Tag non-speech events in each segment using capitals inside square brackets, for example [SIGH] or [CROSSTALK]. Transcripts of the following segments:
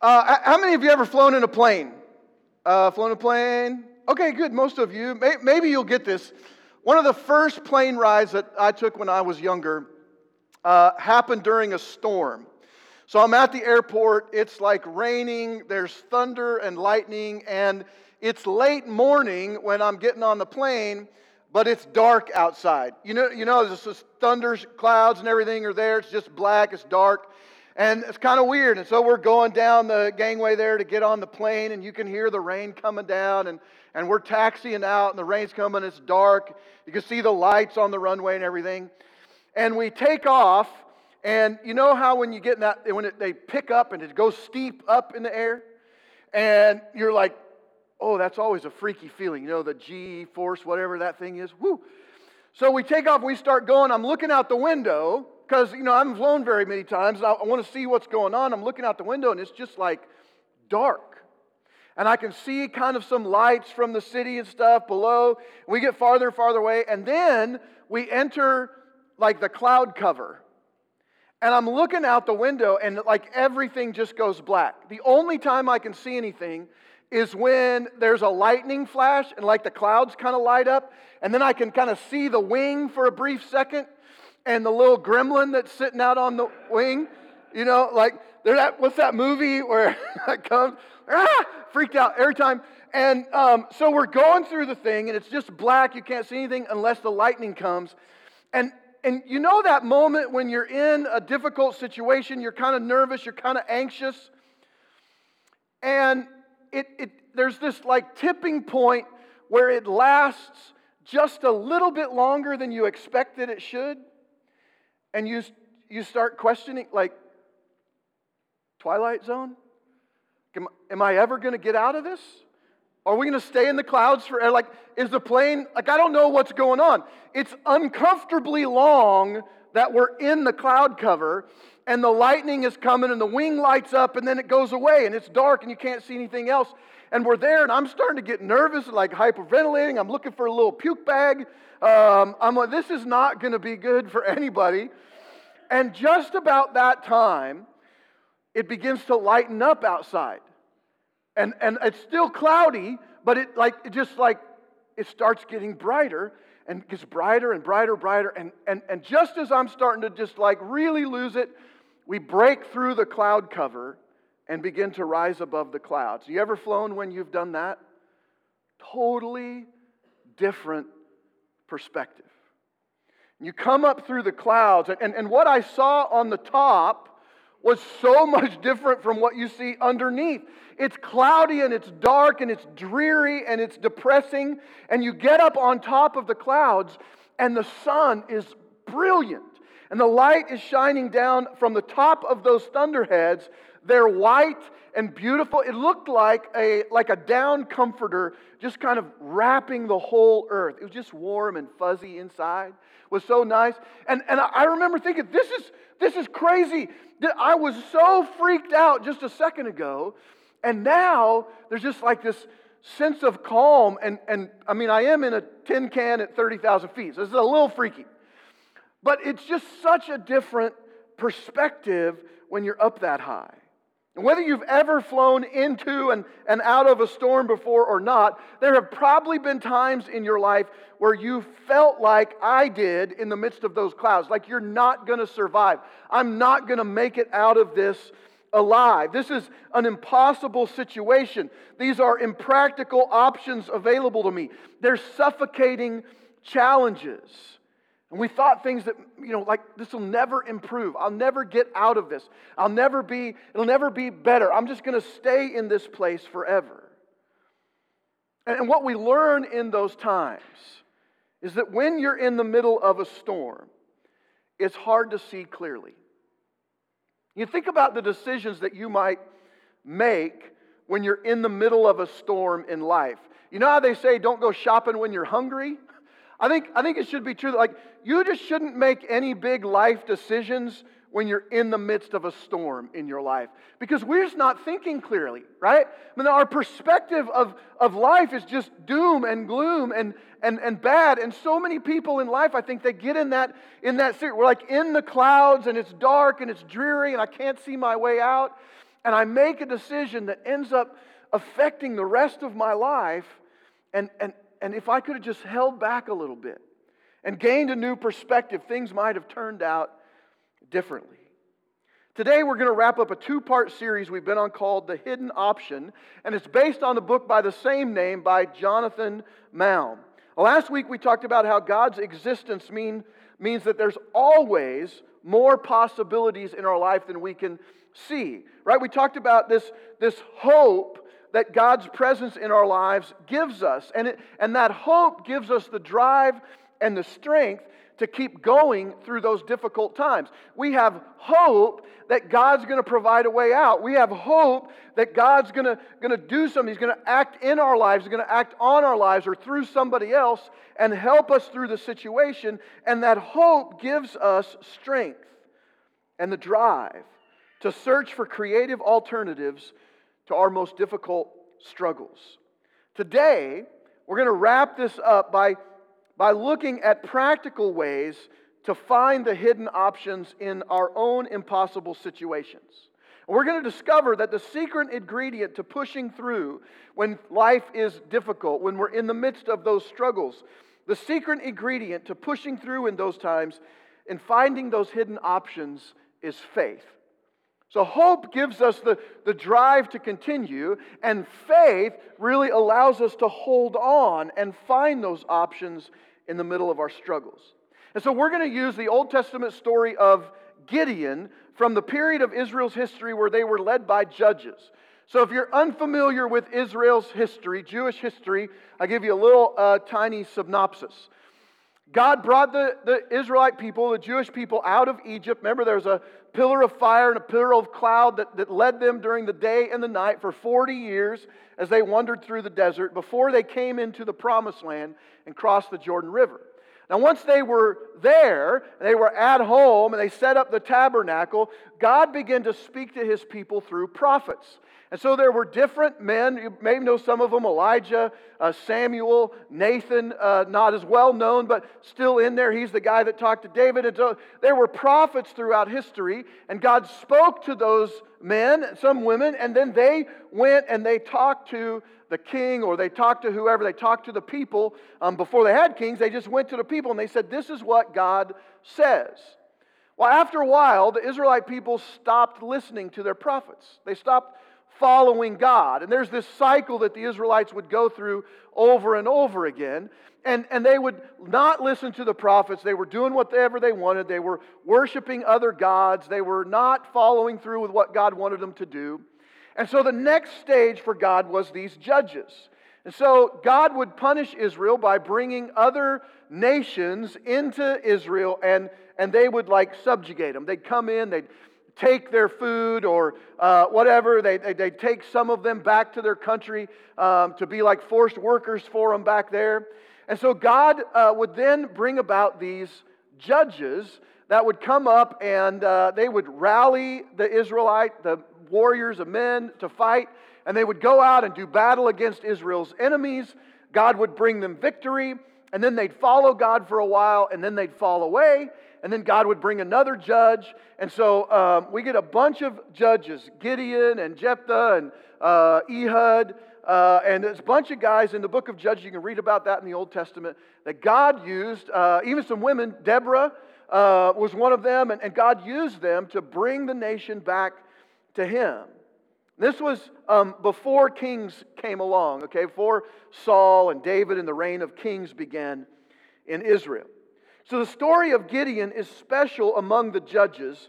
Uh, how many of you ever flown in a plane? Uh, flown a plane? Okay, good. Most of you. Maybe you'll get this. One of the first plane rides that I took when I was younger uh, happened during a storm. So I'm at the airport. It's like raining. There's thunder and lightning, and it's late morning when I'm getting on the plane, but it's dark outside. You know, you know, there's just thunder clouds and everything are there. It's just black. It's dark. And it's kind of weird. And so we're going down the gangway there to get on the plane, and you can hear the rain coming down, and, and we're taxiing out, and the rain's coming, it's dark. You can see the lights on the runway and everything. And we take off, and you know how when you get in that, when it, they pick up and it goes steep up in the air? And you're like, oh, that's always a freaky feeling. You know, the G force, whatever that thing is. Woo. So we take off, we start going. I'm looking out the window because, you know, I haven't flown very many times. I want to see what's going on. I'm looking out the window and it's just like dark. And I can see kind of some lights from the city and stuff below. We get farther and farther away. And then we enter like the cloud cover. And I'm looking out the window and like everything just goes black. The only time I can see anything is when there's a lightning flash and like the clouds kind of light up. And then I can kind of see the wing for a brief second and the little gremlin that's sitting out on the wing. You know, like that, what's that movie where [LAUGHS] it comes? Ah, freaked out every time. And um, so we're going through the thing, and it's just black. You can't see anything unless the lightning comes. And and you know that moment when you're in a difficult situation, you're kind of nervous, you're kind of anxious, and it, it there's this like tipping point where it lasts just a little bit longer than you expected it should and you, you start questioning, like, Twilight Zone? Am, am I ever going to get out of this? Are we going to stay in the clouds forever? Like, is the plane, like, I don't know what's going on. It's uncomfortably long that we're in the cloud cover and the lightning is coming and the wing lights up and then it goes away and it's dark and you can't see anything else. And we're there and I'm starting to get nervous, like hyperventilating. I'm looking for a little puke bag. Um, I'm like, this is not going to be good for anybody. And just about that time, it begins to lighten up outside. And, and it's still cloudy, but it like it just like it starts getting brighter and gets brighter and brighter, brighter. And, and, and just as I'm starting to just like really lose it, we break through the cloud cover and begin to rise above the clouds. You ever flown when you've done that? Totally different perspective. You come up through the clouds, and, and and what I saw on the top was so [LAUGHS] much different from what you see underneath. It's cloudy and it's dark and it's dreary and it's depressing. And you get up on top of the clouds, and the sun is brilliant. And the light is shining down from the top of those thunderheads. They're white and beautiful. It looked like a, like a down comforter just kind of wrapping the whole earth. It was just warm and fuzzy inside. It was so nice. And, and I remember thinking, this is, this is crazy. I was so freaked out just a second ago. And now there's just like this sense of calm. And, and I mean, I am in a tin can at 30,000 feet. So this is a little freaky. But it's just such a different perspective when you're up that high. And whether you've ever flown into and, and out of a storm before or not, there have probably been times in your life where you felt like I did in the midst of those clouds, like you're not going to survive. I'm not going to make it out of this alive. This is an impossible situation. These are impractical options available to me. They're suffocating challenges. And we thought things that, you know, like this will never improve. I'll never get out of this. I'll never be, it'll never be better. I'm just going to stay in this place forever. And what we learn in those times is that when you're in the middle of a storm, it's hard to see clearly. You think about the decisions that you might make when you're in the middle of a storm in life. You know how they say don't go shopping when you're hungry? I think, I think it should be true that, like, you just shouldn't make any big life decisions when you're in the midst of a storm in your life because we're just not thinking clearly, right? I mean, our perspective of, of life is just doom and gloom and, and, and bad. And so many people in life, I think they get in that, in that state. We're like in the clouds and it's dark and it's dreary and I can't see my way out. and I make a decision that ends up affecting the rest of my life, and, and, and if I could have just held back a little bit and gained a new perspective, things might have turned out differently. Today, we're going to wrap up a two part series we've been on called The Hidden Option, and it's based on the book by the same name by Jonathan Malm. Last week, we talked about how God's existence mean, means that there's always more possibilities in our life than we can see, right? We talked about this, this hope that God's presence in our lives gives us, and, it, and that hope gives us the drive and the strength to keep going through those difficult times. We have hope that God's going to provide a way out. We have hope that God's going to, do something. He's going to act in our lives, He's going to act on our lives or through somebody else and help us through the situation. And that hope gives us strength and the drive to search for creative alternatives to our most difficult struggles. Today, we're going to wrap this up by by looking at practical ways to find the hidden options in our own impossible situations. we're going to discover that the secret ingredient to pushing through when life is difficult, when we're in the midst of those struggles, the secret ingredient to pushing through in those times and finding those hidden options is faith. So, hope gives us the, the drive to continue, and faith really allows us to hold on and find those options in the middle of our struggles. And so we're going to use the Old Testament story of Gideon from the period of Israel's history where they were led by judges. So if you're unfamiliar with Israel's history, Jewish history, I'll give you a little uh, tiny synopsis. God brought the, the Israelite people, the Jewish people, out of Egypt. Remember, there's a pillar of fire and a pillar of cloud that, that led them during the day and the night for 40 years as they wandered through the desert before they came into the promised land and crossed the Jordan River. Now, once they were there, they were at home, and they set up the tabernacle, God began to speak to his people through prophets. And so there were different men. You may know some of them Elijah, uh, Samuel, Nathan, uh, not as well known, but still in there. He's the guy that talked to David. And so there were prophets throughout history, and God spoke to those men, some women, and then they went and they talked to the king or they talked to whoever, they talked to the people. Um, before they had kings, they just went to the people and they said, This is what God says. Well, after a while, the Israelite people stopped listening to their prophets. They stopped following God. And there's this cycle that the Israelites would go through over and over again. And, and they would not listen to the prophets. They were doing whatever they wanted. They were worshiping other gods. They were not following through with what God wanted them to do. And so the next stage for God was these judges. And so God would punish Israel by bringing other nations into Israel and, and they would like subjugate them. They'd come in, they'd take their food or uh, whatever. They, they, they, take some of them back to their country um, to be like forced workers for them back there. And so God uh, would then bring about these judges that would come up and uh, they would rally the Israelite, the warriors of men to fight, and they would go out and do battle against Israel's enemies. God would bring them victory, and then they'd follow God for a while, and then they'd fall away and then God would bring another judge. And so um, we get a bunch of judges Gideon and Jephthah and uh, Ehud. Uh, and there's a bunch of guys in the book of Judges. You can read about that in the Old Testament that God used, uh, even some women. Deborah uh, was one of them, and, and God used them to bring the nation back to Him. This was um, before kings came along, okay, before Saul and David and the reign of kings began in Israel. So the story of Gideon is special among the judges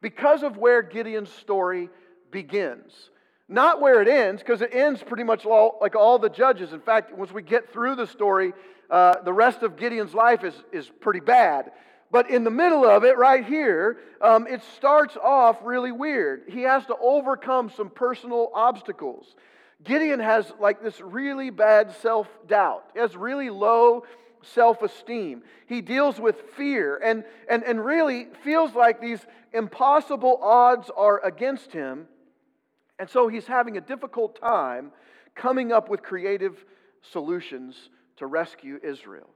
because of where Gideon's story begins. Not where it ends, because it ends pretty much all, like all the judges. In fact, once we get through the story, uh, the rest of Gideon's life is, is pretty bad. But in the middle of it, right here, um, it starts off really weird. He has to overcome some personal obstacles. Gideon has like this really bad self doubt. He has really low self esteem. He deals with fear and, and, and really feels like these impossible odds are against him. And so he's having a difficult time coming up with creative solutions to rescue Israel.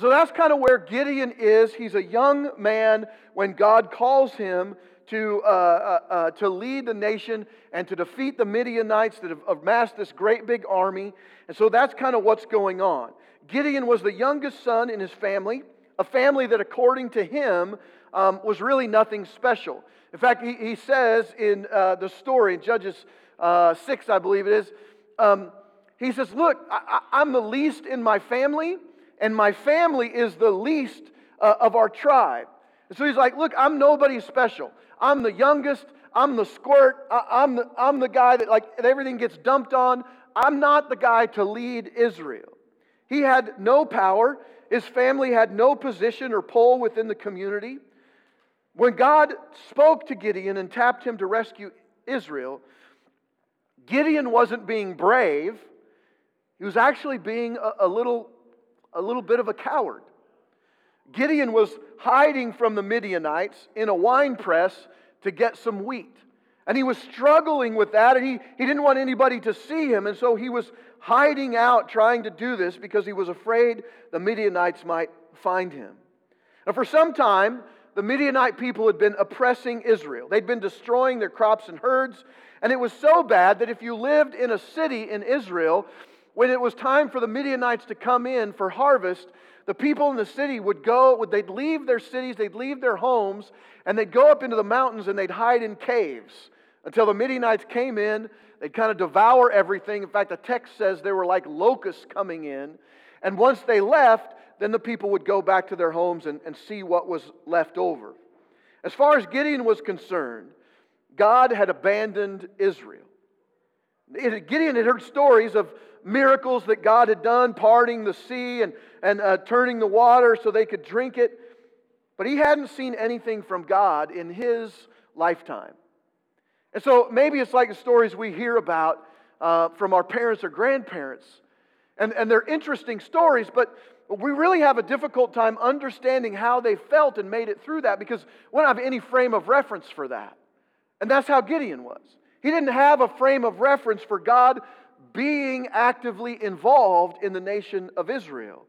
So that's kind of where Gideon is. He's a young man when God calls him to, uh, uh, uh, to lead the nation and to defeat the Midianites that have amassed this great big army. And so that's kind of what's going on. Gideon was the youngest son in his family, a family that, according to him, um, was really nothing special. In fact, he, he says in uh, the story, in Judges uh, 6, I believe it is, um, he says, Look, I, I'm the least in my family, and my family is the least uh, of our tribe. And so he's like, Look, I'm nobody special. I'm the youngest. I'm the squirt. I, am the, I'm the guy that, like, everything gets dumped on. I'm not the guy to lead Israel. He had no power. His family had no position or pull within the community. When God spoke to Gideon and tapped him to rescue Israel, Gideon wasn't being brave. He was actually being a, a, little, a little bit of a coward. Gideon was hiding from the Midianites in a wine press to get some wheat. And he was struggling with that, and he, he didn't want anybody to see him, and so he was hiding out trying to do this because he was afraid the Midianites might find him. Now, for some time, the Midianite people had been oppressing Israel. They'd been destroying their crops and herds, and it was so bad that if you lived in a city in Israel, when it was time for the Midianites to come in for harvest, the people in the city would go, they'd leave their cities, they'd leave their homes, and they'd go up into the mountains and they'd hide in caves until the Midianites came in. They'd kind of devour everything. In fact, the text says they were like locusts coming in. And once they left, then the people would go back to their homes and, and see what was left over. As far as Gideon was concerned, God had abandoned Israel. Gideon had heard stories of miracles that God had done, parting the sea and, and uh, turning the water so they could drink it. But he hadn't seen anything from God in his lifetime. And so maybe it's like the stories we hear about uh, from our parents or grandparents. And, and they're interesting stories, but we really have a difficult time understanding how they felt and made it through that because we don't have any frame of reference for that. And that's how Gideon was. He didn't have a frame of reference for God being actively involved in the nation of Israel.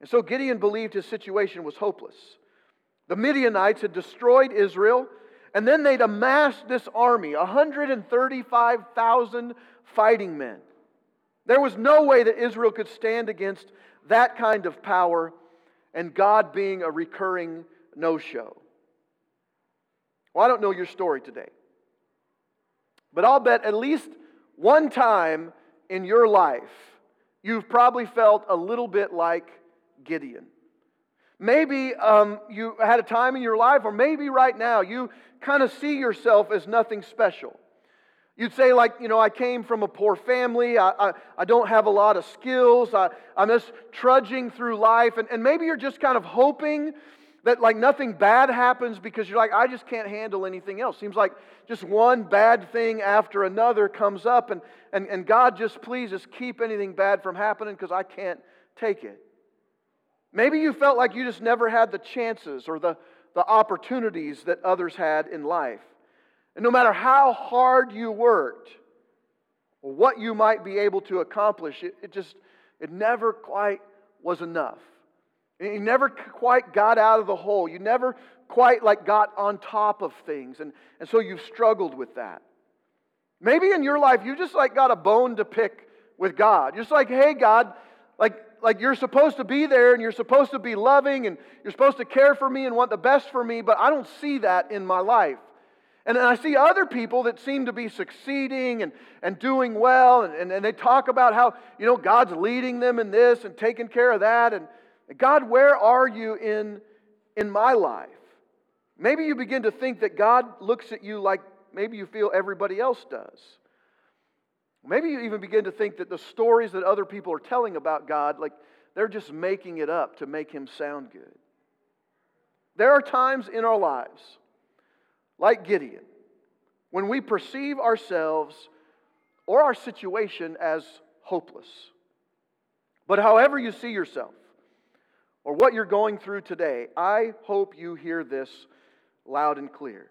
And so Gideon believed his situation was hopeless. The Midianites had destroyed Israel, and then they'd amassed this army 135,000 fighting men. There was no way that Israel could stand against that kind of power and God being a recurring no show. Well, I don't know your story today, but I'll bet at least one time in your life, you've probably felt a little bit like Gideon. Maybe um, you had a time in your life, or maybe right now, you kind of see yourself as nothing special. You'd say, like, you know, I came from a poor family. I, I, I don't have a lot of skills. I, I'm just trudging through life. And, and maybe you're just kind of hoping that like nothing bad happens because you're like, I just can't handle anything else. Seems like just one bad thing after another comes up, and, and, and God just please just keep anything bad from happening because I can't take it. Maybe you felt like you just never had the chances or the, the opportunities that others had in life. And no matter how hard you worked, or what you might be able to accomplish, it, it just, it never quite was enough. You never quite got out of the hole. You never quite like got on top of things. And, and so you've struggled with that. Maybe in your life you just like got a bone to pick with God. You're just like, hey, God, like, like you're supposed to be there and you're supposed to be loving and you're supposed to care for me and want the best for me, but I don't see that in my life. And I see other people that seem to be succeeding and, and doing well, and, and, and they talk about how, you know, God's leading them in this and taking care of that. And, God, where are you in, in my life? Maybe you begin to think that God looks at you like maybe you feel everybody else does. Maybe you even begin to think that the stories that other people are telling about God, like they're just making it up to make him sound good. There are times in our lives, like Gideon, when we perceive ourselves or our situation as hopeless. But however you see yourself, or what you're going through today, I hope you hear this loud and clear.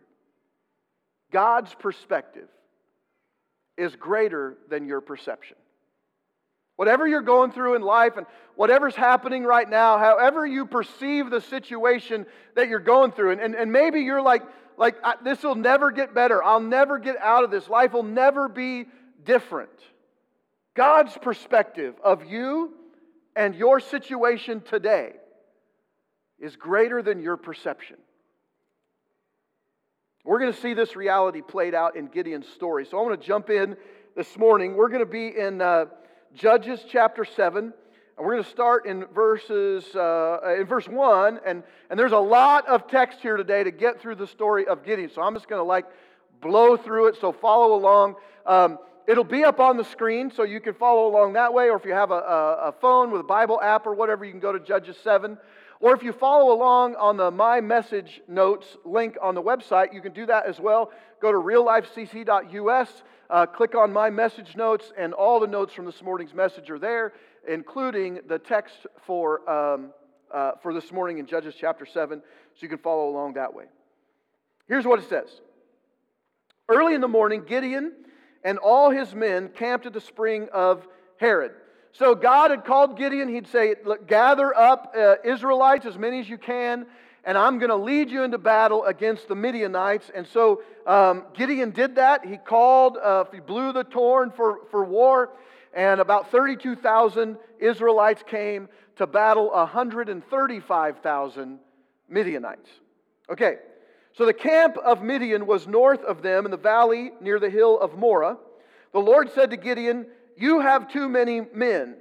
God's perspective is greater than your perception. Whatever you're going through in life and whatever's happening right now, however you perceive the situation that you're going through, and, and, and maybe you're like, like this will never get better. I'll never get out of this. Life will never be different. God's perspective of you and your situation today is greater than your perception. We're going to see this reality played out in Gideon's story. So I want to jump in this morning. We're going to be in uh, Judges chapter 7. And we're going to start in verses uh, in verse one, and, and there's a lot of text here today to get through the story of Gideon. So I'm just going to like blow through it. So follow along. Um, it'll be up on the screen, so you can follow along that way. Or if you have a, a, a phone with a Bible app or whatever, you can go to Judges seven. Or if you follow along on the My Message Notes link on the website, you can do that as well. Go to reallifecc.us, uh, click on My Message Notes, and all the notes from this morning's message are there, including the text for, um, uh, for this morning in Judges chapter 7, so you can follow along that way. Here's what it says Early in the morning, Gideon and all his men camped at the spring of Harod. So God had called Gideon. He'd say, Look, gather up uh, Israelites, as many as you can, and I'm going to lead you into battle against the Midianites. And so um, Gideon did that. He called, uh, he blew the torn for, for war, and about 32,000 Israelites came to battle 135,000 Midianites. Okay, so the camp of Midian was north of them in the valley near the hill of Moreh. The Lord said to Gideon, you have too many men.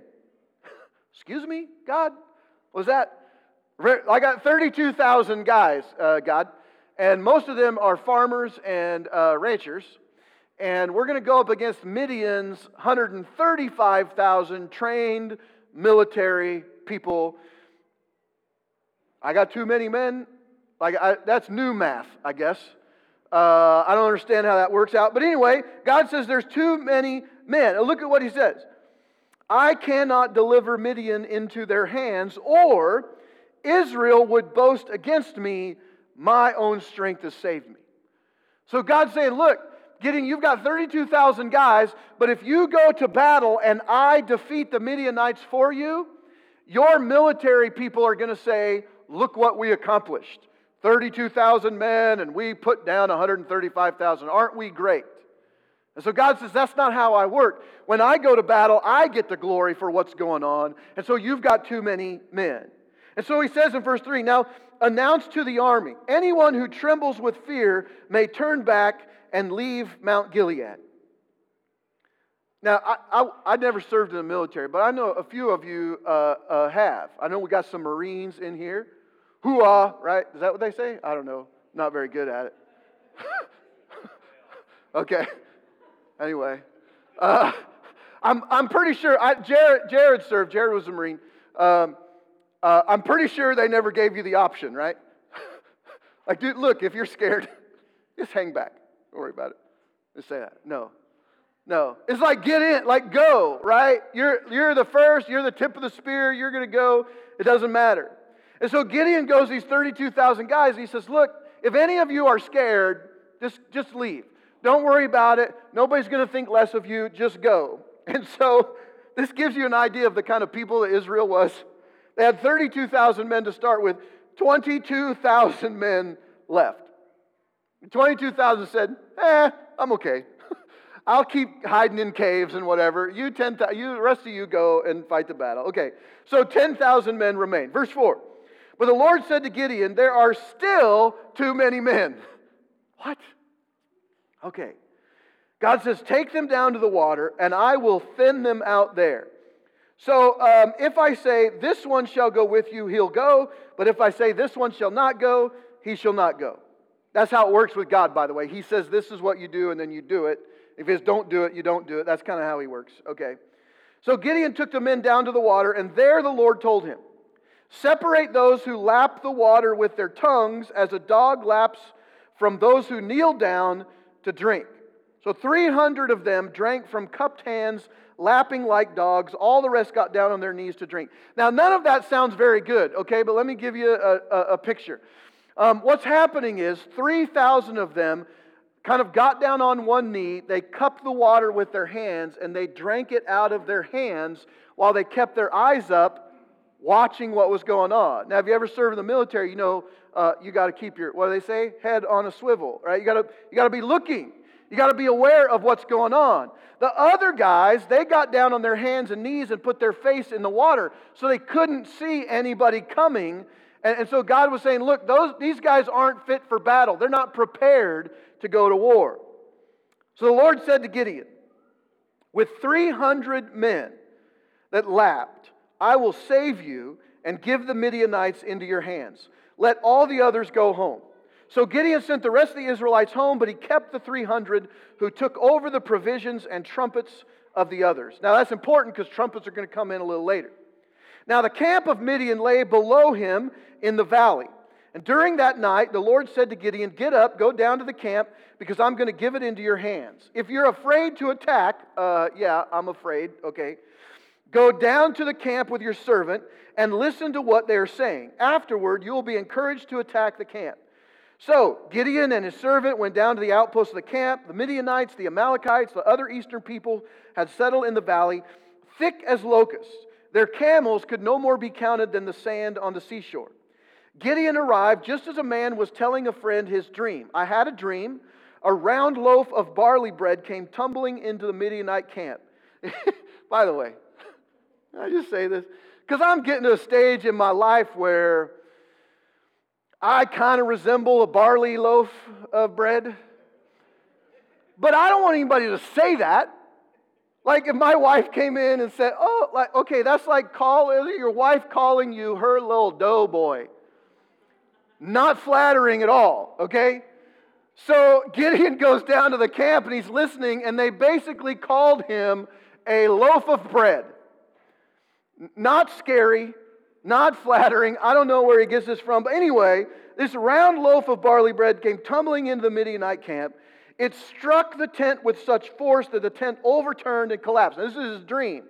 Excuse me, God? Was that? I got 32,000 guys, uh, God, and most of them are farmers and uh, ranchers. And we're going to go up against Midian's 135,000 trained military people. I got too many men. Like I, that's new math, I guess. Uh, I don't understand how that works out. But anyway, God says there's too many men. Look at what he says I cannot deliver Midian into their hands, or Israel would boast against me, my own strength has saved me. So God's saying, Look, Gideon, you've got 32,000 guys, but if you go to battle and I defeat the Midianites for you, your military people are going to say, Look what we accomplished. 32,000 men, and we put down 135,000. Aren't we great? And so God says, That's not how I work. When I go to battle, I get the glory for what's going on. And so you've got too many men. And so he says in verse 3 Now announce to the army, anyone who trembles with fear may turn back and leave Mount Gilead. Now, I, I, I never served in the military, but I know a few of you uh, uh, have. I know we got some Marines in here. Hooah, right? Is that what they say? I don't know. Not very good at it. [LAUGHS] okay. Anyway, uh, I'm, I'm pretty sure, I, Jared, Jared served, Jared was a Marine. Um, uh, I'm pretty sure they never gave you the option, right? [LAUGHS] like, dude, look, if you're scared, [LAUGHS] just hang back. Don't worry about it. Just say that. No. No. It's like get in, like go, right? You're, you're the first, you're the tip of the spear, you're going to go. It doesn't matter. And so Gideon goes these 32,000 guys. He says, Look, if any of you are scared, just, just leave. Don't worry about it. Nobody's going to think less of you. Just go. [LAUGHS] And so this gives you an idea of the kind of people that Israel was. They had 32,000 men to start with, 22,000 men left. 22,000 said, eh, I'm okay. [LAUGHS] I'll keep hiding in caves and whatever. You 10,000, you, the rest of you go and fight the battle. Okay, so 10,000 men remain. Verse 4. But the Lord said to Gideon, There are still too many men. What? Okay. God says, Take them down to the water, and I will thin them out there. So um, if I say, This one shall go with you, he'll go. But if I say, This one shall not go, he shall not go. That's how it works with God, by the way. He says, This is what you do, and then you do it. If says, Don't do it, you don't do it. That's kind of how he works. Okay. So Gideon took the men down to the water, and there the Lord told him, Separate those who lap the water with their tongues as a dog laps from those who kneel down to drink. So 300 of them drank from cupped hands, lapping like dogs. All the rest got down on their knees to drink. Now, none of that sounds very good, okay, but let me give you a, a, a picture. Um, what's happening is 3,000 of them kind of got down on one knee, they cupped the water with their hands, and they drank it out of their hands while they kept their eyes up watching what was going on. Now, if you ever served in the military, you know uh, you got to keep your, what do they say? Head on a swivel, right? You got to you got to be looking. You got to be aware of what's going on. The other guys, they got down on their hands and knees and put their face in the water so they couldn't see anybody coming. And, and so God was saying, look, those, these guys aren't fit for battle. They're not prepared to go to war. So the Lord said to Gideon, with 300 men that lapped, I will save you and give the Midianites into your hands. Let all the others go home. So Gideon sent the rest of the Israelites home, but he kept the 300 who took over the provisions and trumpets of the others. Now that's important because trumpets are going to come in a little later. Now the camp of Midian lay below him in the valley. And during that night, the Lord said to Gideon, Get up, go down to the camp, because I'm going to give it into your hands. If you're afraid to attack, uh, yeah, I'm afraid, okay. Go down to the camp with your servant and listen to what they are saying. Afterward, you will be encouraged to attack the camp. So Gideon and his servant went down to the outposts of the camp. The Midianites, the Amalekites, the other eastern people had settled in the valley, thick as locusts. Their camels could no more be counted than the sand on the seashore. Gideon arrived just as a man was telling a friend his dream. I had a dream. A round loaf of barley bread came tumbling into the Midianite camp. [LAUGHS] By the way, I just say this because I'm getting to a stage in my life where I kind of resemble a barley loaf of bread. But I don't want anybody to say that. Like if my wife came in and said, "Oh, like okay, that's like call your wife calling you her little doughboy." Not flattering at all, okay? So Gideon goes down to the camp and he's listening, and they basically called him a loaf of bread. Not scary, not flattering. I don't know where he gets this from. But anyway, this round loaf of barley bread came tumbling into the Midianite camp. It struck the tent with such force that the tent overturned and collapsed. Now, this is his dream.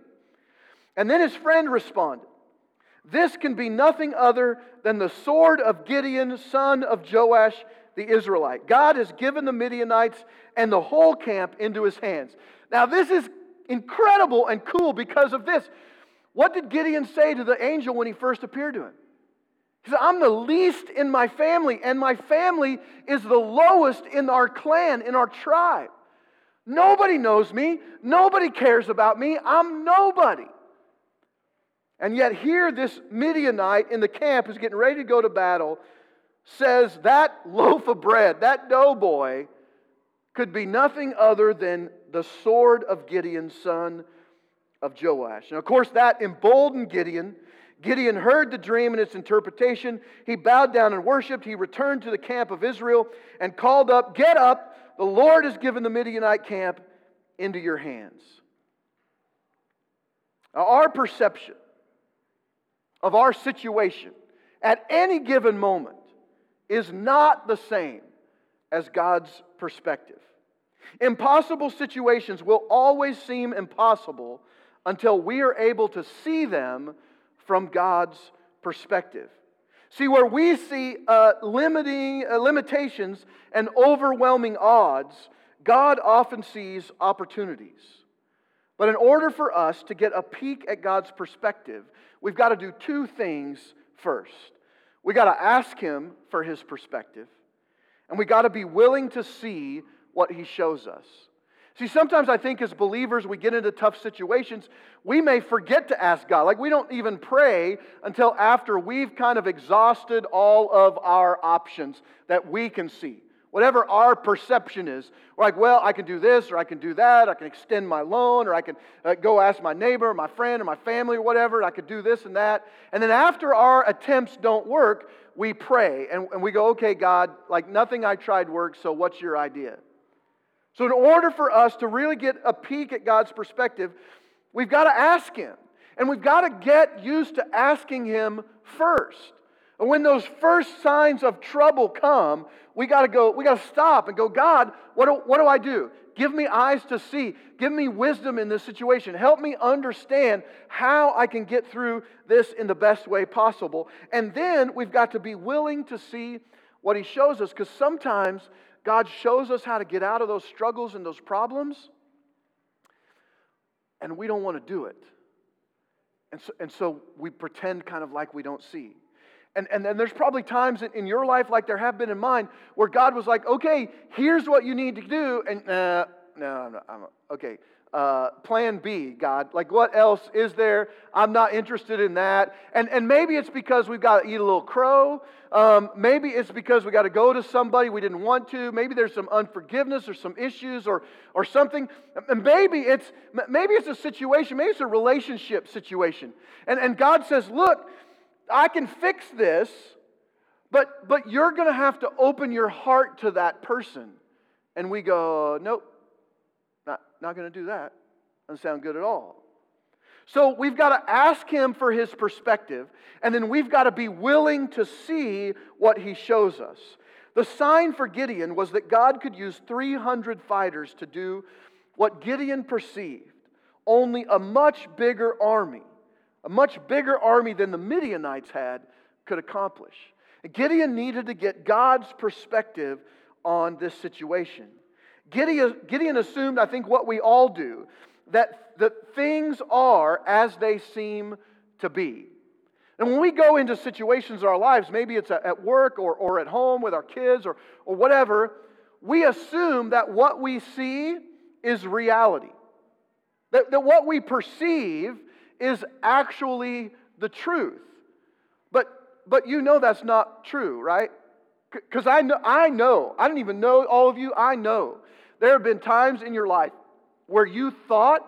And then his friend responded This can be nothing other than the sword of Gideon, son of Joash the Israelite. God has given the Midianites and the whole camp into his hands. Now, this is incredible and cool because of this. What did Gideon say to the angel when he first appeared to him? He said, I'm the least in my family, and my family is the lowest in our clan, in our tribe. Nobody knows me. Nobody cares about me. I'm nobody. And yet, here, this Midianite in the camp is getting ready to go to battle, says that loaf of bread, that doughboy, could be nothing other than the sword of Gideon's son of Joash. And of course, that emboldened Gideon. Gideon heard the dream and its interpretation. He bowed down and worshiped. He returned to the camp of Israel and called up, Get up, the Lord has given the Midianite camp into your hands. Now, our perception of our situation at any given moment is not the same as God's perspective. Impossible situations will always seem impossible until we are able to see them from God's perspective. See, where we see uh, limiting, uh, limitations and overwhelming odds, God often sees opportunities. But in order for us to get a peek at God's perspective, we've got to do two things first. We've got to ask Him for His perspective, and we've got to be willing to see what He shows us. See, sometimes I think as believers, we get into tough situations, we may forget to ask God. Like, we don't even pray until after we've kind of exhausted all of our options that we can see. Whatever our perception is, we're like, well, I can do this or I can do that. I can extend my loan or I can uh, go ask my neighbor or my friend or my family or whatever. I could do this and that. And then after our attempts don't work, we pray and, and we go, okay, God, like nothing I tried worked, so what's your idea? So, in order for us to really get a peek at God's perspective, we've got to ask Him. And we've got to get used to asking Him first. And when those first signs of trouble come, we got to go, we got to stop and go, God, what do, what do I do? Give me eyes to see. Give me wisdom in this situation. Help me understand how I can get through this in the best way possible. And then we've got to be willing to see what He shows us because sometimes God shows us how to get out of those struggles and those problems, and we don't want to do it. And so, and so we pretend kind of like we don't see. And, and then there's probably times in, in your life, like there have been in mine, where God was like, okay, here's what you need to do. And uh, no, I'm not, I'm okay, uh, plan B, God. Like, what else is there? I'm not interested in that. And, and maybe it's because we've got to eat a little crow. Um, maybe it's because we got to go to somebody we didn't want to. Maybe there's some unforgiveness or some issues or, or something. And maybe it's, maybe it's a situation, maybe it's a relationship situation. And, and God says, look, I can fix this, but, but you're going to have to open your heart to that person. And we go, nope, not going to do that. Doesn't sound good at all. So we've got to ask him for his perspective, and then we've got to be willing to see what he shows us. The sign for Gideon was that God could use 300 fighters to do what Gideon perceived only a much bigger army, a much bigger army than the Midianites had, could accomplish. Gideon needed to get God's perspective on this situation. Gideon, Gideon assumed, I think, what we all do that, that things are as they seem to be. And when we go into situations in our lives, maybe it's at work or, or at home with our kids or, or whatever, we assume that what we see is reality. That, that what we perceive is actually the truth. But, but you know that's not true, right? Because I know, I know, I don't even know all of you, I know there have been times in your life where you thought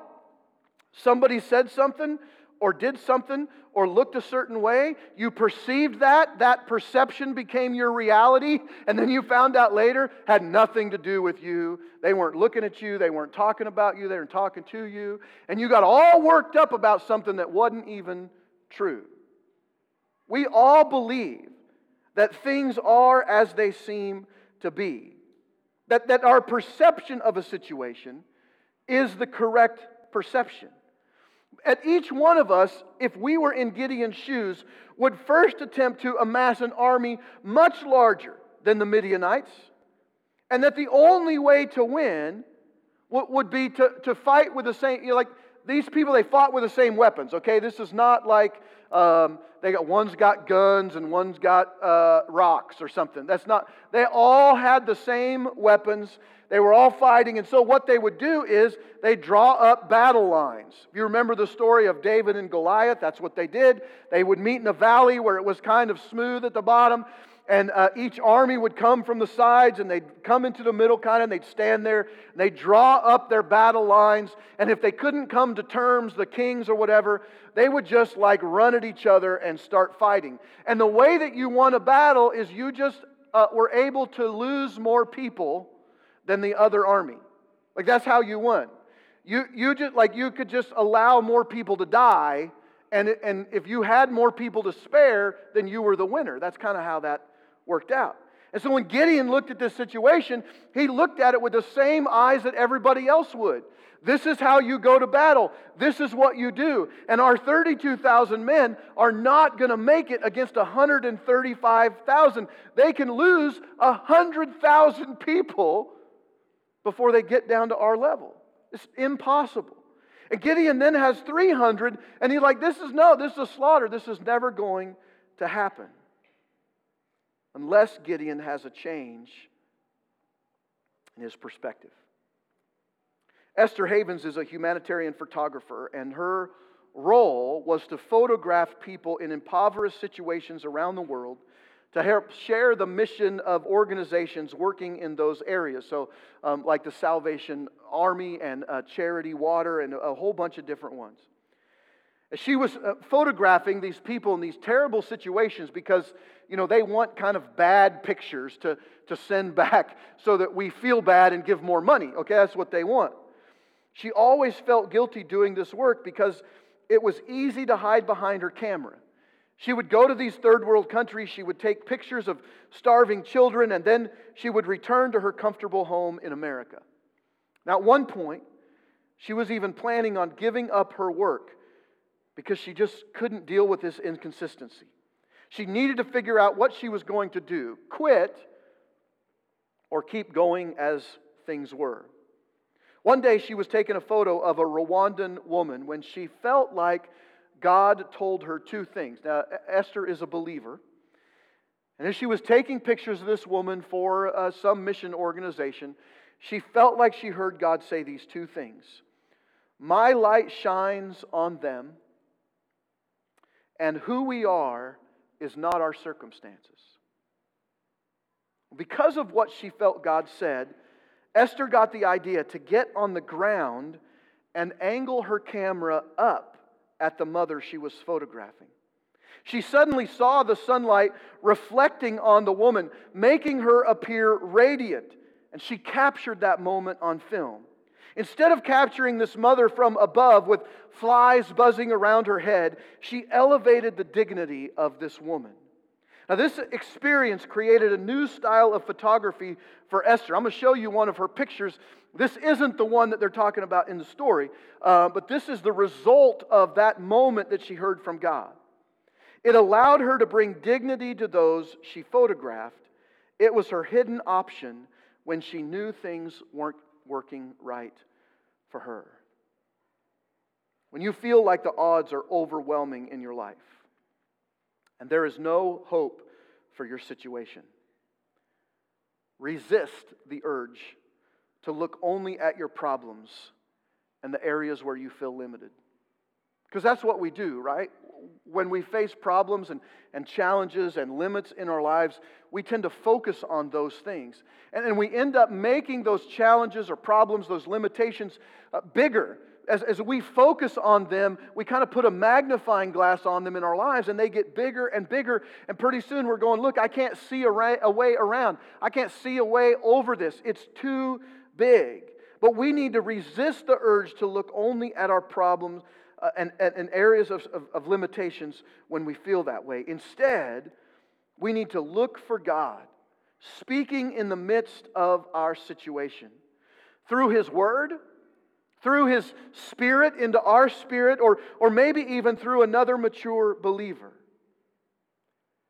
somebody said something or did something or looked a certain way. You perceived that, that perception became your reality, and then you found out later had nothing to do with you. They weren't looking at you, they weren't talking about you, they weren't talking to you, and you got all worked up about something that wasn't even true. We all believe that things are as they seem to be. That, that our perception of a situation is the correct perception. At each one of us, if we were in Gideon's shoes, would first attempt to amass an army much larger than the Midianites, and that the only way to win would be to, to fight with the same, you know, like these people, they fought with the same weapons, okay? This is not like um, they got one's got guns and one's got uh, rocks or something. That's not. They all had the same weapons. They were all fighting, and so what they would do is they draw up battle lines. If you remember the story of David and Goliath, that's what they did. They would meet in a valley where it was kind of smooth at the bottom, and uh, each army would come from the sides and they'd come into the middle kind of and they'd stand there and they'd draw up their battle lines and if they couldn't come to terms the kings or whatever they would just like run at each other and start fighting. And the way that you won a battle is you just uh, were able to lose more people than the other army. Like that's how you won. You, you just like you could just allow more people to die and, and if you had more people to spare then you were the winner. That's kind of how that worked out. And so when Gideon looked at this situation, he looked at it with the same eyes that everybody else would. This is how you go to battle. This is what you do. And our 32,000 men are not going to make it against 135,000. They can lose 100,000 people before they get down to our level. It's impossible. And Gideon then has 300, and he's like, This is no, this is a slaughter. This is never going to happen unless Gideon has a change in his perspective. Esther Havens is a humanitarian photographer, and her role was to photograph people in impoverished situations around the world to help share the mission of organizations working in those areas. So, um, like the Salvation Army and uh, Charity Water, and a whole bunch of different ones. She was uh, photographing these people in these terrible situations because, you know, they want kind of bad pictures to, to send [LAUGHS] back so that we feel bad and give more money. Okay, that's what they want. She always felt guilty doing this work because it was easy to hide behind her camera. She would go to these third world countries, she would take pictures of starving children, and then she would return to her comfortable home in America. Now, at one point, she was even planning on giving up her work because she just couldn't deal with this inconsistency. She needed to figure out what she was going to do quit or keep going as things were. One day she was taking a photo of a Rwandan woman when she felt like God told her two things. Now, Esther is a believer. And as she was taking pictures of this woman for uh, some mission organization, she felt like she heard God say these two things My light shines on them, and who we are is not our circumstances. Because of what she felt God said, Esther got the idea to get on the ground and angle her camera up at the mother she was photographing. She suddenly saw the sunlight reflecting on the woman, making her appear radiant, and she captured that moment on film. Instead of capturing this mother from above with flies buzzing around her head, she elevated the dignity of this woman. Now, this experience created a new style of photography for Esther. I'm going to show you one of her pictures. This isn't the one that they're talking about in the story, uh, but this is the result of that moment that she heard from God. It allowed her to bring dignity to those she photographed. It was her hidden option when she knew things weren't working right for her. When you feel like the odds are overwhelming in your life and there is no hope for your situation, resist the urge to look only at your problems and the areas where you feel limited. Because that's what we do, right? When we face problems and, and challenges and limits in our lives, we tend to focus on those things. And, and we end up making those challenges or problems, those limitations, uh, bigger. As, as we focus on them, we kind of put a magnifying glass on them in our lives, and they get bigger and bigger. And pretty soon we're going, Look, I can't see a, ra- a way around. I can't see a way over this. It's too big. But we need to resist the urge to look only at our problems uh, and, and, areas of, of, of limitations when we feel that way. Instead, we need to look for God speaking in the midst of our situation through His Word, through His Spirit into our spirit, or, or maybe even through another mature believer.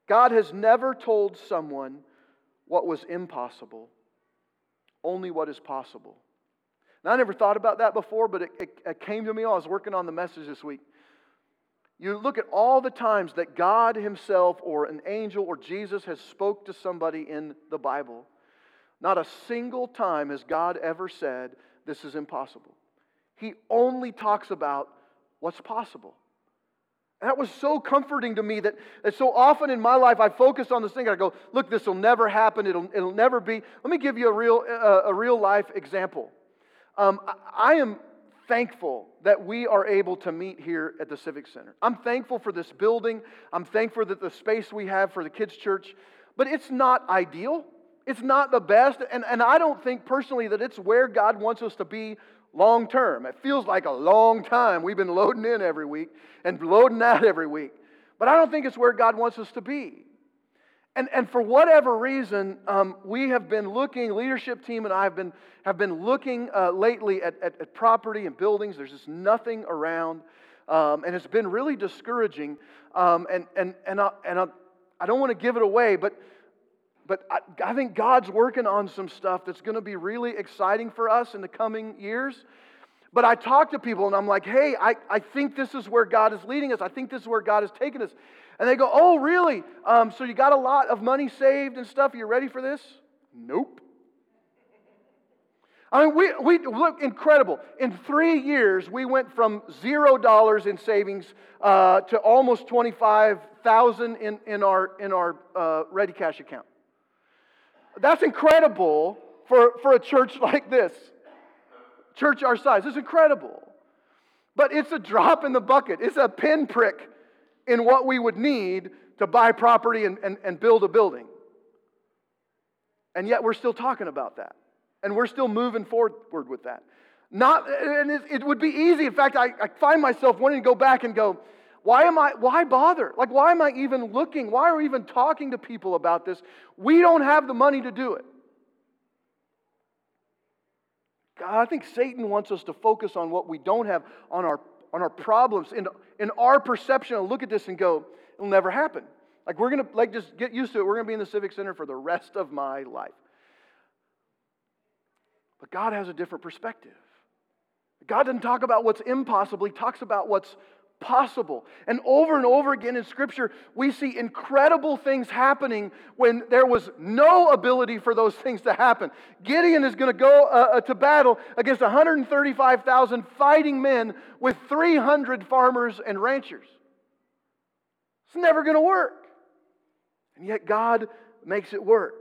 God has never told someone what was impossible, only what is possible. Now, I never thought about that before, but it, it, it came to me while I was working on the message this week. You look at all the times that God Himself or an angel or Jesus has spoke to somebody in the Bible. Not a single time has God ever said, This is impossible. He only talks about what's possible. And that was so comforting to me that, that so often in my life I focus on this thing I go, Look, this will never happen. It'll, it'll never be. Let me give you a real, uh, a real life example. Um, I am thankful that we are able to meet here at the Civic Center. I'm thankful for this building. I'm thankful that the space we have for the kids' church, but it's not ideal. It's not the best. And, and I don't think personally that it's where God wants us to be long term. It feels like a long time. We've been loading in every week and loading out every week. But I don't think it's where God wants us to be. And, and for whatever reason, um, we have been looking, leadership team and I have been, have been looking uh, lately at, at, at, property and buildings. There's just nothing around. Um, and it's been really discouraging. Um, and and, and, I, and I, I don't want to give it away, but, but I, I think God's working on some stuff that's going to be really exciting for us in the coming years. But I talk to people and I'm like, hey, I, I think this is where God is leading us. I think this is where God has taken us. And they go, Oh, really? Um, so you got a lot of money saved and stuff? Are you ready for this? Nope. I mean, we, we look incredible. In three years, we went from zero dollars in savings uh, to almost 25,000 in, in our, in our uh, ready cash account. That's incredible for, for a church [LAUGHS] like this, church our size. It's incredible. But it's a drop in the bucket, it's a pinprick in what we would need to buy property and, and, and build a building. And yet we're still talking about that. And we're still moving forward with that. Not, and it, it would be easy. In fact, I, I find myself wanting to go back and go, why am I, why bother? Like, why am I even looking? Why are we even talking to people about this? We don't have the money to do it. God, I think Satan wants us to focus on what we don't have, on our on our problems, in, in our perception, and look at this and go, it'll never happen. Like we're gonna like just get used to it. We're gonna be in the Civic Center for the rest of my life. But God has a different perspective. God doesn't talk about what's impossible, He talks about what's possible. And over and over again in Scripture, we see incredible things happening when there was no ability for those things to happen. Gideon is going to go uh, uh to battle against 135,000 fighting men with 300 farmers and ranchers. It's never going to work. And yet God makes it work.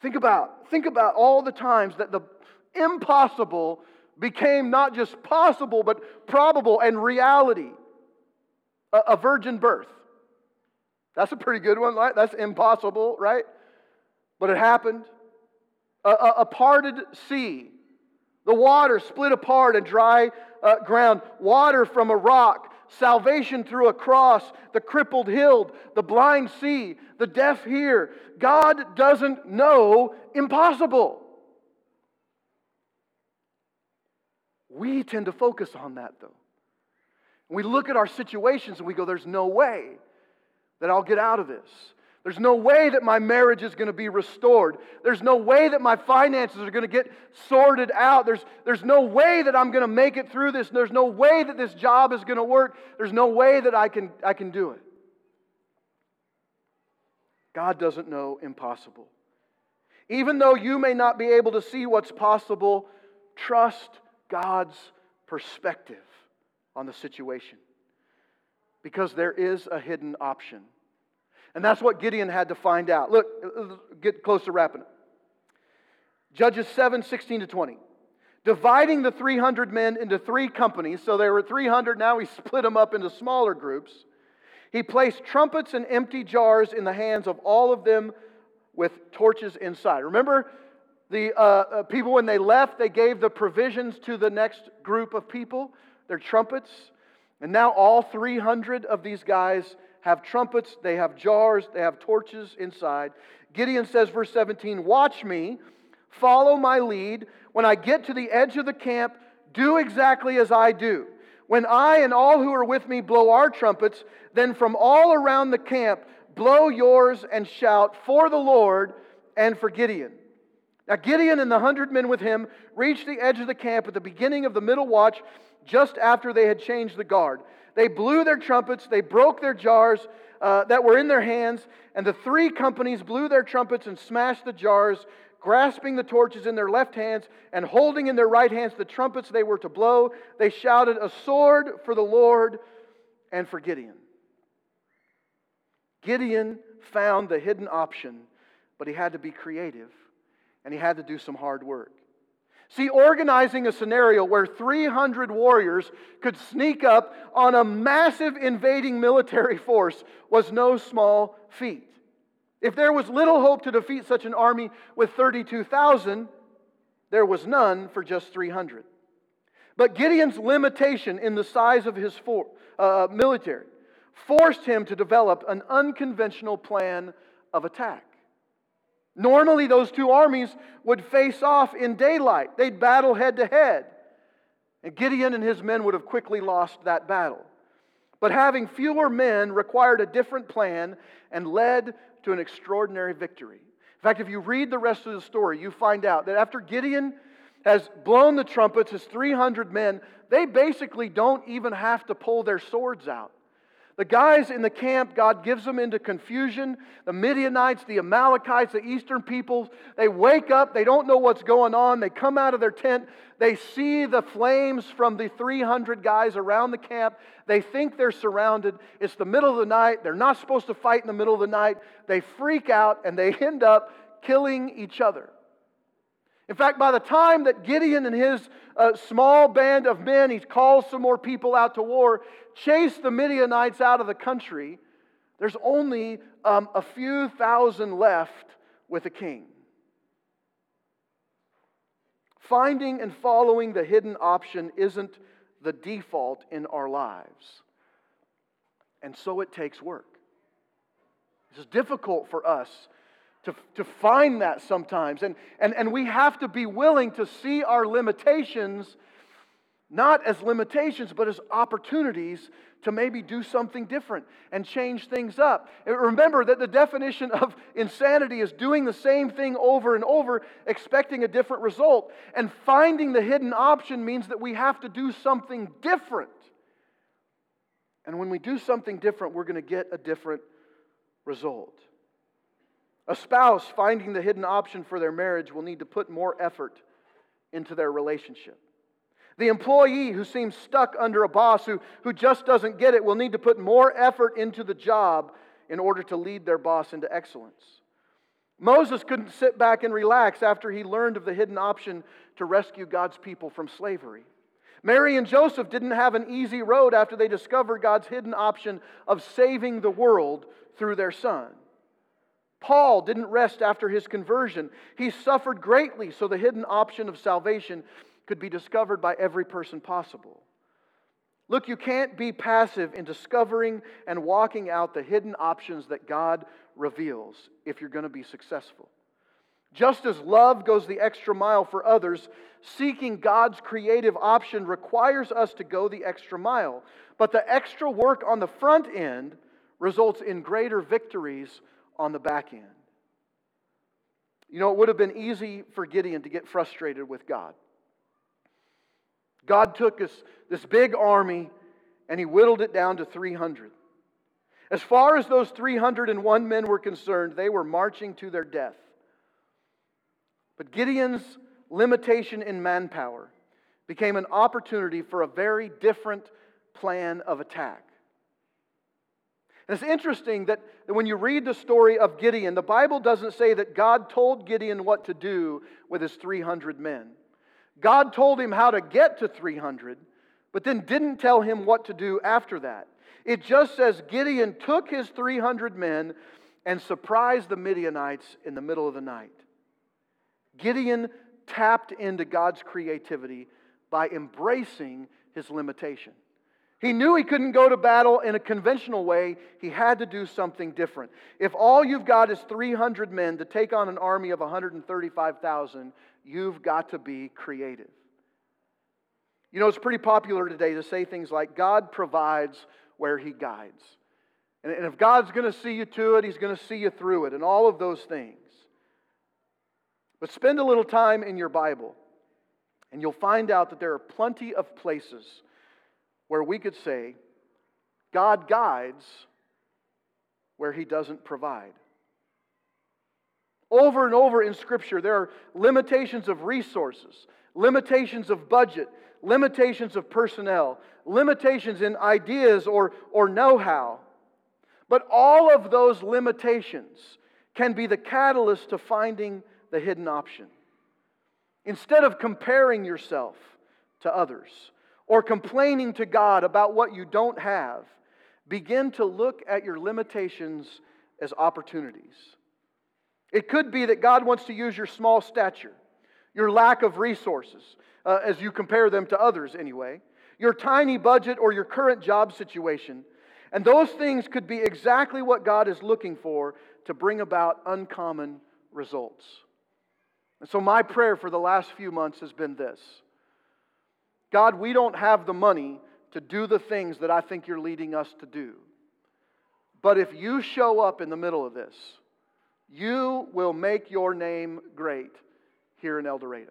Think about, think about all the times that the impossible became not just possible, but probable and reality. A, a virgin birth. That's a pretty good one, right? That's impossible, right? But it happened. A, a, a parted sea. The water split apart and dry uh, ground. Water from a rock. Salvation through a cross. The crippled healed. The blind see. The deaf hear. God doesn't know impossible. We tend to focus on that, though. We look at our situations and we go, there's no way that I'll get out of this. There's no way that my marriage is going to be restored. There's no way that my finances are going to get sorted out. There's, there's no way that I'm going to make it through this. There's no way that this job is going to work. There's no way that I can, I can do it. God doesn't know impossible. Even though you may not be able to see what's possible, trust God's perspective on the situation. Because there is a hidden option. And that's what Gideon had to find out. Look, get close to wrapping it. Judges 7 16 to 20. Dividing the 300 men into three companies, so there were 300, now he split them up into smaller groups. He placed trumpets and empty jars in the hands of all of them with torches inside. Remember, the uh, uh, people, when they left, they gave the provisions to the next group of people, their trumpets. And now all 300 of these guys have trumpets, they have jars, they have torches inside. Gideon says, verse 17, Watch me, follow my lead. When I get to the edge of the camp, do exactly as I do. When I and all who are with me blow our trumpets, then from all around the camp, blow yours and shout for the Lord and for Gideon. Now, Gideon and the hundred men with him reached the edge of the camp at the beginning of the middle watch, just after they had changed the guard. They blew their trumpets, they broke their jars uh, that were in their hands, and the three companies blew their trumpets and smashed the jars, grasping the torches in their left hands and holding in their right hands the trumpets they were to blow. They shouted, A sword for the Lord and for Gideon. Gideon found the hidden option, but he had to be creative and he had to do some hard work. See, organizing a scenario where 300 warriors could sneak up on a massive invading military [LAUGHS] force was no small feat. If there was little hope to defeat such an army with 32,000, there was none for just 300. But Gideon's limitation in the size of his for, uh, military forced him to develop an unconventional plan of attack. Normally, those two armies would face off in daylight, they'd battle head to head. And Gideon and his men would have quickly lost that battle. But having fewer men required a different plan and led to an extraordinary victory. In fact, if you read the rest of the story, you find out that after Gideon has blown the trumpets, his 300 men, they basically don't even have to pull their swords out. The guys in the camp, God gives them into confusion. The Midianites, the Amalekites, the eastern peoples, they wake up. They don't know what's going on. They come out of their tent. They see the flames from the 300 guys around the camp. They think they're surrounded. It's the middle of the night. They're not supposed to fight in the middle of the night. They freak out and they end up killing each other. In fact, by the time that Gideon and his uh, small band of men, he calls some more people out to war, chase the Midianites out of the country, there's only um, a few thousand left with a king. Finding and following the hidden option isn't the default in our lives. And so it takes work. It's difficult for us to, to find that sometimes. And, and, and we have to be willing to see our limitations not as limitations, but as opportunities to maybe do something different and change things up. And remember that the definition of insanity is doing the same thing over and over, expecting a different result. And finding the hidden option means that we have to do something different And when we do something different, we're going to get a different result. A spouse finding the hidden option for their marriage will need to put more effort into their relationship. The employee who seems stuck under a boss who, who just doesn't get it will need to put more effort into the job in order to lead their boss into excellence. Moses couldn't sit back and relax after he learned of the hidden option to rescue God's people from slavery. Mary and Joseph didn't have an easy road after they discovered God's hidden option of saving the world through their son. Paul didn't rest after his conversion. He suffered greatly so the hidden option of salvation could be discovered by every person possible. Look, you can't be passive in discovering and walking out the hidden options that God reveals if you're going to be successful. Just as love goes the extra mile for others, seeking God's creative option requires us to go the extra mile. But the extra work on the front end results in greater victories on the back end. You know, it would have been easy for Gideon to get frustrated with God. God took this, this big army and he whittled it down to 300. As far as those 301 men were concerned, they were marching to their death. But Gideon's limitation in manpower became an opportunity for a very different plan of attack. And it's interesting that when you read the story of Gideon, the Bible doesn't say that God told Gideon what to do with his 300 men. God told him how to get to 300, but then didn't tell him what to do after that. It just says Gideon took his 300 men and surprised the Midianites in the middle of the night. Gideon tapped into God's creativity by embracing his limitation. He knew he couldn't go to battle in a conventional way. He had to do something different. If all you've got is 300 men to take on an army of 135,000, you've got to be creative. You know, it's pretty popular today to say things like, God provides where he guides. And if God's going to see you to it, he's going to see you through it, and all of those things. But spend a little time in your Bible, and you'll find out that there are plenty of places where we could say, God guides where he doesn't provide. Over and over in Scripture, there are limitations of resources, limitations of budget, limitations of personnel, limitations in ideas or, or know how. But all of those limitations can be the catalyst to finding the hidden option. Instead of comparing yourself to others or complaining to God about what you don't have, begin to look at your limitations as opportunities. It could be that God wants to use your small stature, your lack of resources, uh, as you compare them to others anyway, your tiny budget or your current job situation. And those things could be exactly what God is looking for to bring about uncommon results. And so, my prayer for the last few months has been this God, we don't have the money to do the things that I think you're leading us to do. But if you show up in the middle of this, you will make your name great here in El Dorado.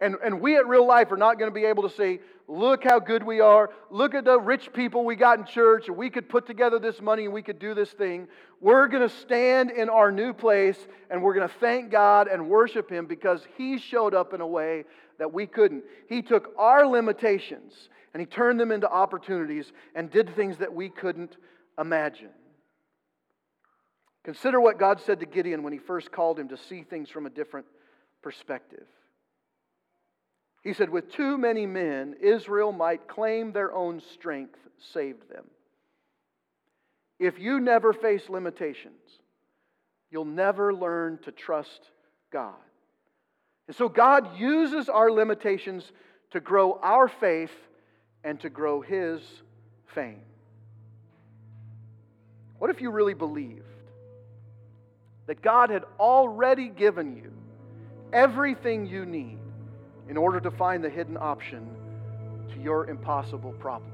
And, and we at real life are not going to be able to say, look how good we are. Look at the rich people we got in church, we could put together this money and we could do this thing. We're going to stand in our new place and we're going to thank God and worship Him because He showed up in a way that we couldn't. He took our limitations and He turned them into opportunities and did things that we couldn't imagine. Consider what God said to Gideon when He first called him to see things from a different perspective. He said, With too many men, Israel might claim their own strength saved them. If you never face limitations, you'll never learn to trust God. And so God uses our limitations to grow our faith and to grow His fame. What if you really believed that God had already given you everything you need in order to find the hidden option to your impossible problem?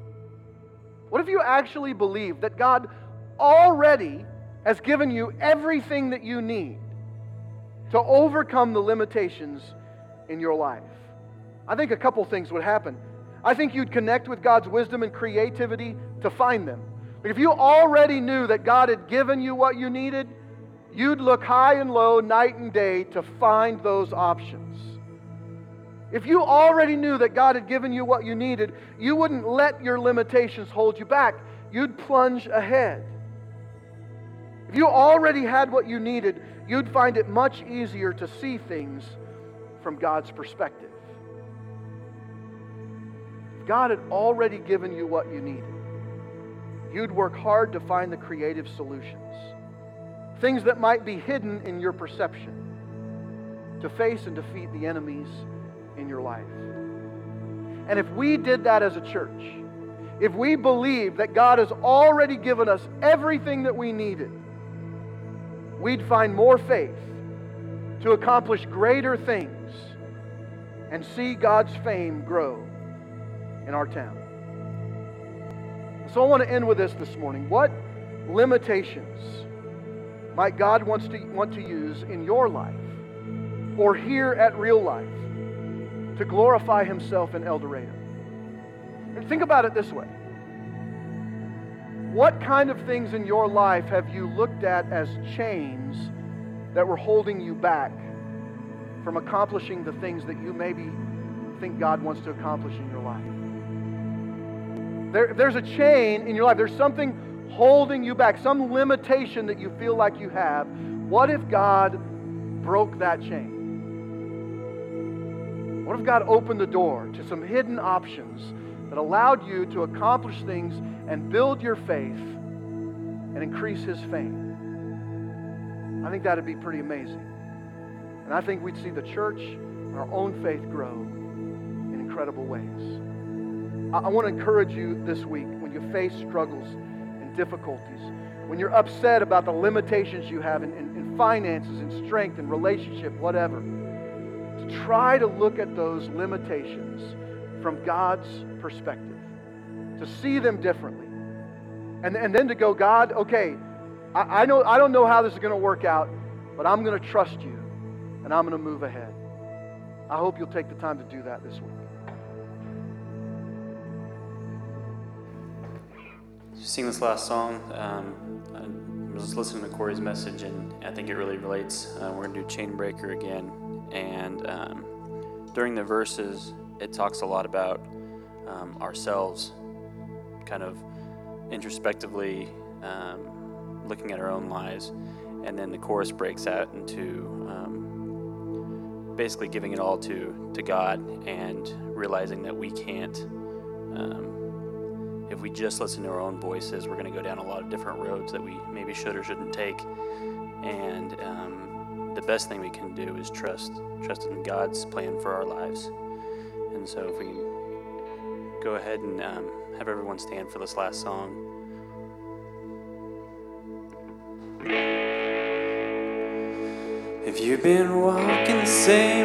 What if you actually believe that God already has given you everything that you need to overcome the limitations in your life? I think a couple things would happen. I think you'd connect with God's wisdom and creativity to find them. If you already knew that God had given you what you needed, you'd look high and low, night and day to find those options. If you already knew that God had given you what you needed, you wouldn't let your limitations hold you back. You'd plunge ahead. If you already had what you needed, you'd find it much easier to see things from God's perspective. If God had already given you what you needed, you'd work hard to find the creative solutions. Things that might be hidden in your perception to face and defeat the enemies in your life. And if we did that as a church, if we believe that God has already given us everything that we needed, we'd find more faith to accomplish greater things and see God's fame grow in our town. So I want to end with this this morning. What limitations might God wants to, want to use in your life or here at real life to glorify himself in El Dorado? And think about it this way. What kind of things in your life have you looked at as chains that were holding you back from accomplishing the things that you maybe think God wants to accomplish in your life? There, there's a chain in your life. There's something holding you back, some limitation that you feel like you have. What if God broke that chain? What if God opened the door to some hidden options that allowed you to accomplish things and build your faith and increase His fame? I think that'd be pretty amazing. And I think we'd see the church and our own faith grow in incredible ways. I, want to encourage you this week when you face struggles difficulties, when you're upset about the limitations you have in, in, in finances and strength and relationship, whatever, to try to look at those limitations from God's perspective, to see them differently. And, and then to go, God, okay, I, I, know, I don't know how this is going to work out, but I'm going to trust you and I'm going to move ahead. I hope you'll take the time to do that this week. Sing this last song, um, I was listening to Corey's message, and I think it really relates. Uh, we're to do Chain Breaker again. And um, during the verses, it talks a lot about um, ourselves, kind of introspectively um, looking at our own lives. And then the chorus breaks out into um, basically giving it all to, to God and realizing that we can't um, if we just listen to our own voices, we're going to go down a lot of different roads that we maybe should or shouldn't take. And um, the best thing we can do is trust, trust in God's plan for our lives. And so, if we go ahead and um, have everyone stand for this last song. If you've been walking the same